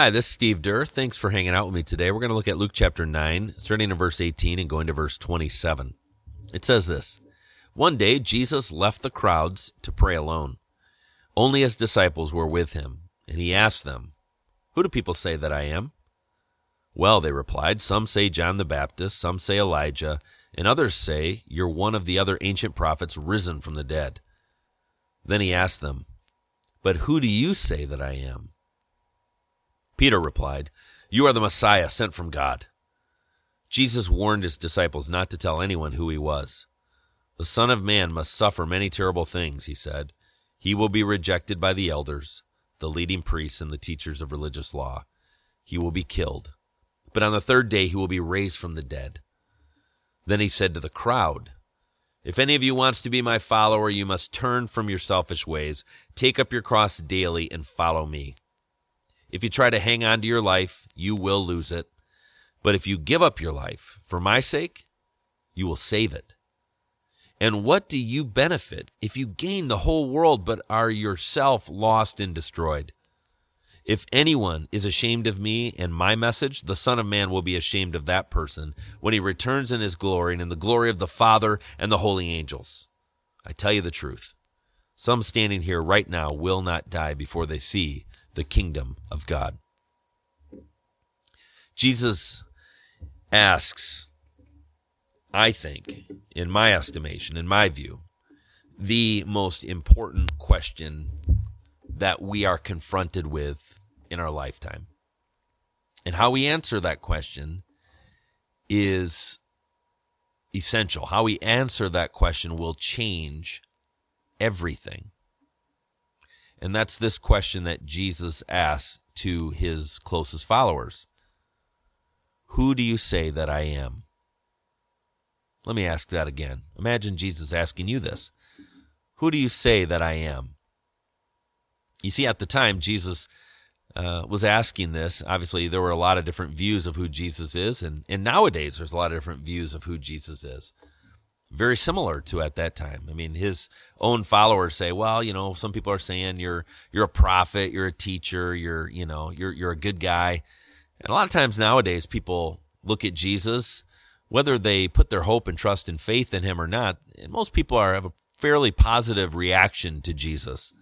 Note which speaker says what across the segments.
Speaker 1: Hi, this is Steve Durr. Thanks for hanging out with me today. We're going to look at Luke chapter 9, starting in verse 18 and going to verse 27. It says this One day Jesus left the crowds to pray alone. Only his disciples were with him, and he asked them, Who do people say that I am? Well, they replied, Some say John the Baptist, some say Elijah, and others say you're one of the other ancient prophets risen from the dead. Then he asked them, But who do you say that I am? Peter replied, You are the Messiah sent from God. Jesus warned his disciples not to tell anyone who he was. The Son of Man must suffer many terrible things, he said. He will be rejected by the elders, the leading priests, and the teachers of religious law. He will be killed. But on the third day he will be raised from the dead. Then he said to the crowd, If any of you wants to be my follower, you must turn from your selfish ways, take up your cross daily, and follow me. If you try to hang on to your life, you will lose it. But if you give up your life for my sake, you will save it. And what do you benefit if you gain the whole world but are yourself lost and destroyed? If anyone is ashamed of me and my message, the Son of Man will be ashamed of that person when he returns in his glory and in the glory of the Father and the holy angels. I tell you the truth. Some standing here right now will not die before they see the kingdom of God. Jesus asks, I think, in my estimation, in my view, the most important question that we are confronted with in our lifetime. And how we answer that question is essential. How we answer that question will change everything. And that's this question that Jesus asks to his closest followers Who do you say that I am? Let me ask that again. Imagine Jesus asking you this Who do you say that I am? You see, at the time, Jesus uh, was asking this. Obviously, there were a lot of different views of who Jesus is, and, and nowadays there's a lot of different views of who Jesus is very similar to at that time. I mean, his own followers say, "Well, you know, some people are saying you're you're a prophet, you're a teacher, you're you know, you're you're a good guy." And a lot of times nowadays, people look at Jesus, whether they put their hope and trust and faith in him or not. And most people are have a fairly positive reaction to Jesus.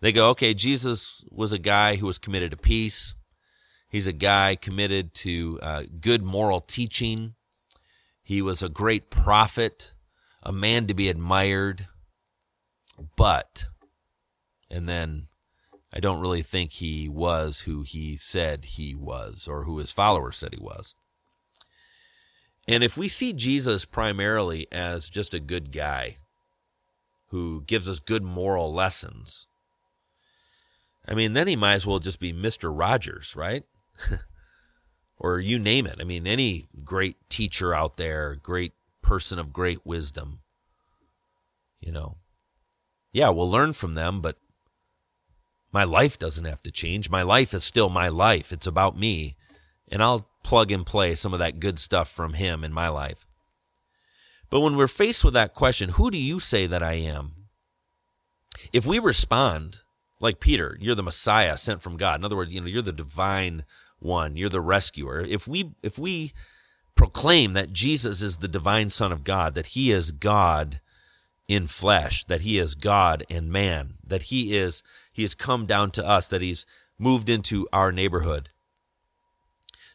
Speaker 1: They go, "Okay, Jesus was a guy who was committed to peace. He's a guy committed to uh, good moral teaching." He was a great prophet, a man to be admired, but, and then I don't really think he was who he said he was or who his followers said he was. And if we see Jesus primarily as just a good guy who gives us good moral lessons, I mean, then he might as well just be Mr. Rogers, right? or you name it. I mean, any great teacher out there, great person of great wisdom, you know. Yeah, we'll learn from them, but my life doesn't have to change. My life is still my life. It's about me. And I'll plug and play some of that good stuff from him in my life. But when we're faced with that question, who do you say that I am? If we respond like Peter, you're the Messiah sent from God. In other words, you know, you're the divine one you're the rescuer. If we if we proclaim that Jesus is the divine son of God that he is God in flesh that he is God and man that he is he has come down to us that he's moved into our neighborhood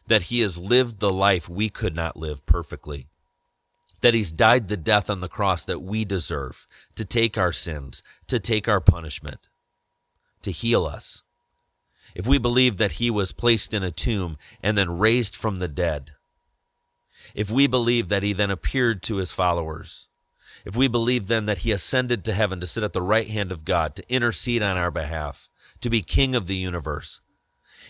Speaker 1: that he has lived the life we could not live perfectly that he's died the death on the cross that we deserve to take our sins to take our punishment to heal us if we believe that he was placed in a tomb and then raised from the dead, if we believe that he then appeared to his followers, if we believe then that he ascended to heaven to sit at the right hand of God, to intercede on our behalf, to be king of the universe,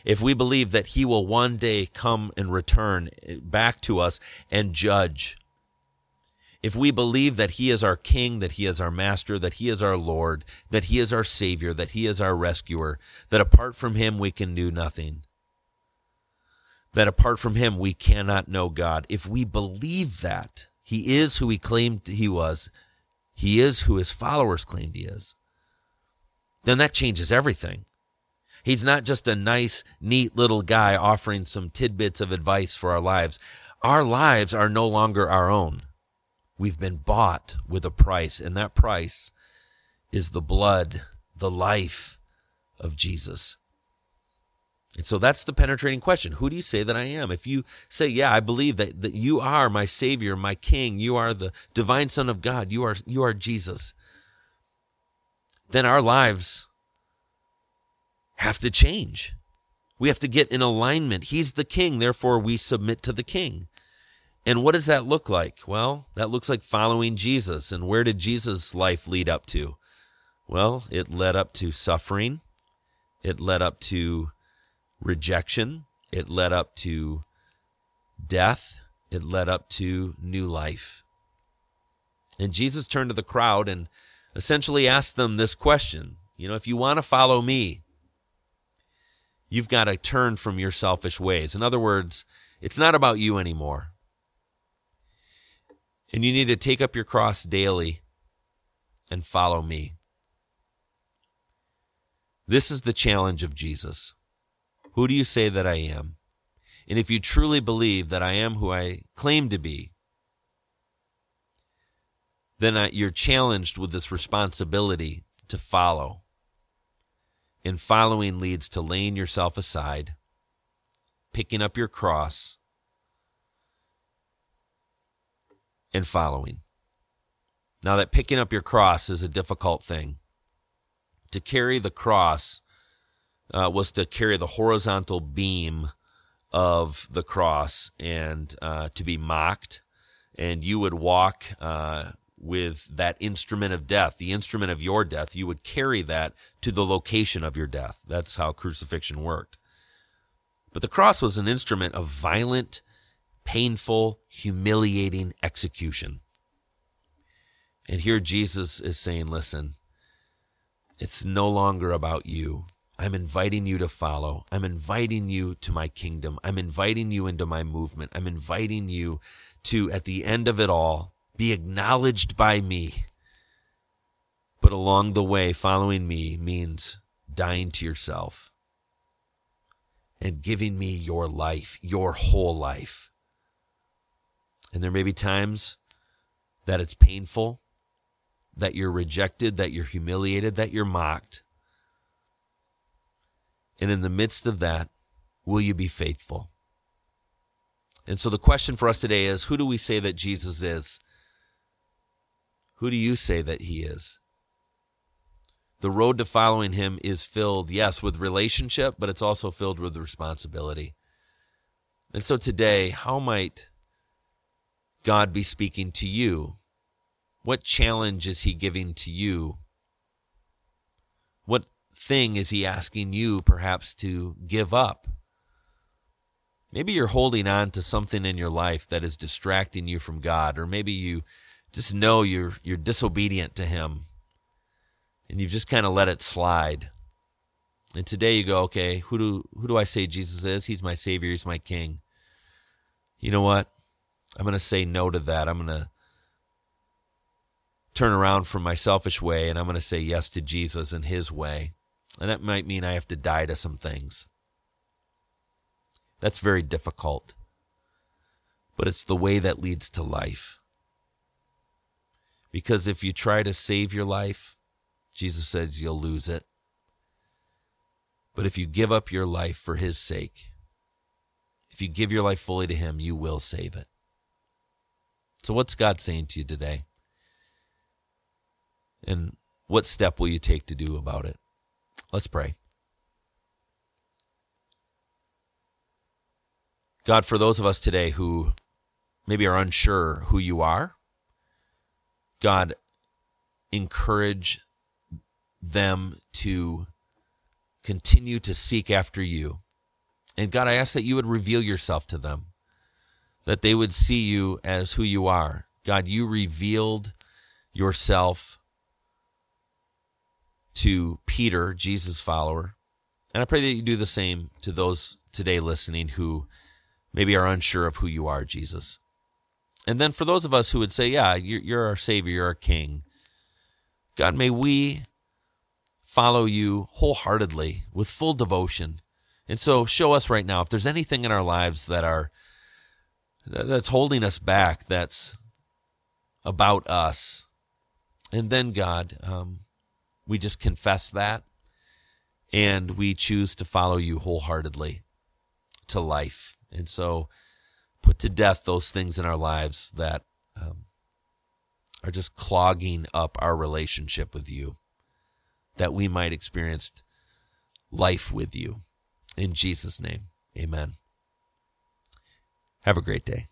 Speaker 1: if we believe that he will one day come and return back to us and judge, if we believe that He is our King, that He is our Master, that He is our Lord, that He is our Savior, that He is our rescuer, that apart from Him we can do nothing, that apart from Him we cannot know God, if we believe that He is who He claimed He was, He is who His followers claimed He is, then that changes everything. He's not just a nice, neat little guy offering some tidbits of advice for our lives. Our lives are no longer our own. We've been bought with a price, and that price is the blood, the life of Jesus. And so that's the penetrating question. Who do you say that I am? If you say, Yeah, I believe that, that you are my Savior, my King, you are the divine Son of God, you are you are Jesus, then our lives have to change. We have to get in alignment. He's the king, therefore we submit to the king. And what does that look like? Well, that looks like following Jesus. And where did Jesus' life lead up to? Well, it led up to suffering, it led up to rejection, it led up to death, it led up to new life. And Jesus turned to the crowd and essentially asked them this question You know, if you want to follow me, you've got to turn from your selfish ways. In other words, it's not about you anymore. And you need to take up your cross daily and follow me. This is the challenge of Jesus. Who do you say that I am? And if you truly believe that I am who I claim to be, then I, you're challenged with this responsibility to follow. And following leads to laying yourself aside, picking up your cross, and following. Now, that picking up your cross is a difficult thing. To carry the cross uh, was to carry the horizontal beam of the cross and uh, to be mocked. And you would walk uh, with that instrument of death, the instrument of your death, you would carry that to the location of your death. That's how crucifixion worked. But the cross was an instrument of violent, painful, humiliating execution. And here Jesus is saying, listen, it's no longer about you. I'm inviting you to follow. I'm inviting you to my kingdom. I'm inviting you into my movement. I'm inviting you to, at the end of it all, be acknowledged by me. But along the way, following me means dying to yourself and giving me your life, your whole life. And there may be times that it's painful, that you're rejected, that you're humiliated, that you're mocked. And in the midst of that, will you be faithful? And so the question for us today is who do we say that Jesus is? Who do you say that he is? The road to following him is filled, yes, with relationship, but it's also filled with responsibility. And so today, how might God be speaking to you? What challenge is he giving to you? What thing is he asking you perhaps to give up? Maybe you're holding on to something in your life that is distracting you from God, or maybe you just know you're you're disobedient to him and you've just kind of let it slide and today you go okay who do who do i say jesus is he's my savior he's my king you know what i'm going to say no to that. I'm going to turn around from my selfish way and i'm going to say yes to jesus and his way. And that might mean i have to die to some things. That's very difficult. But it's the way that leads to life. Because if you try to save your life, Jesus says you'll lose it. But if you give up your life for his sake, if you give your life fully to him, you will save it. So, what's God saying to you today? And what step will you take to do about it? Let's pray. God, for those of us today who maybe are unsure who you are, God, encourage them to continue to seek after you. And God, I ask that you would reveal yourself to them, that they would see you as who you are. God, you revealed yourself to Peter, Jesus' follower. And I pray that you do the same to those today listening who maybe are unsure of who you are, Jesus. And then for those of us who would say, yeah, you're, our Savior, you're our King, God, may we follow you wholeheartedly with full devotion. And so show us right now if there's anything in our lives that are that's holding us back, that's about us. And then God, um, we just confess that and we choose to follow you wholeheartedly to life. And so put to death those things in our lives that um, are just clogging up our relationship with you, that we might experience life with you. In Jesus' name, amen. Have a great day.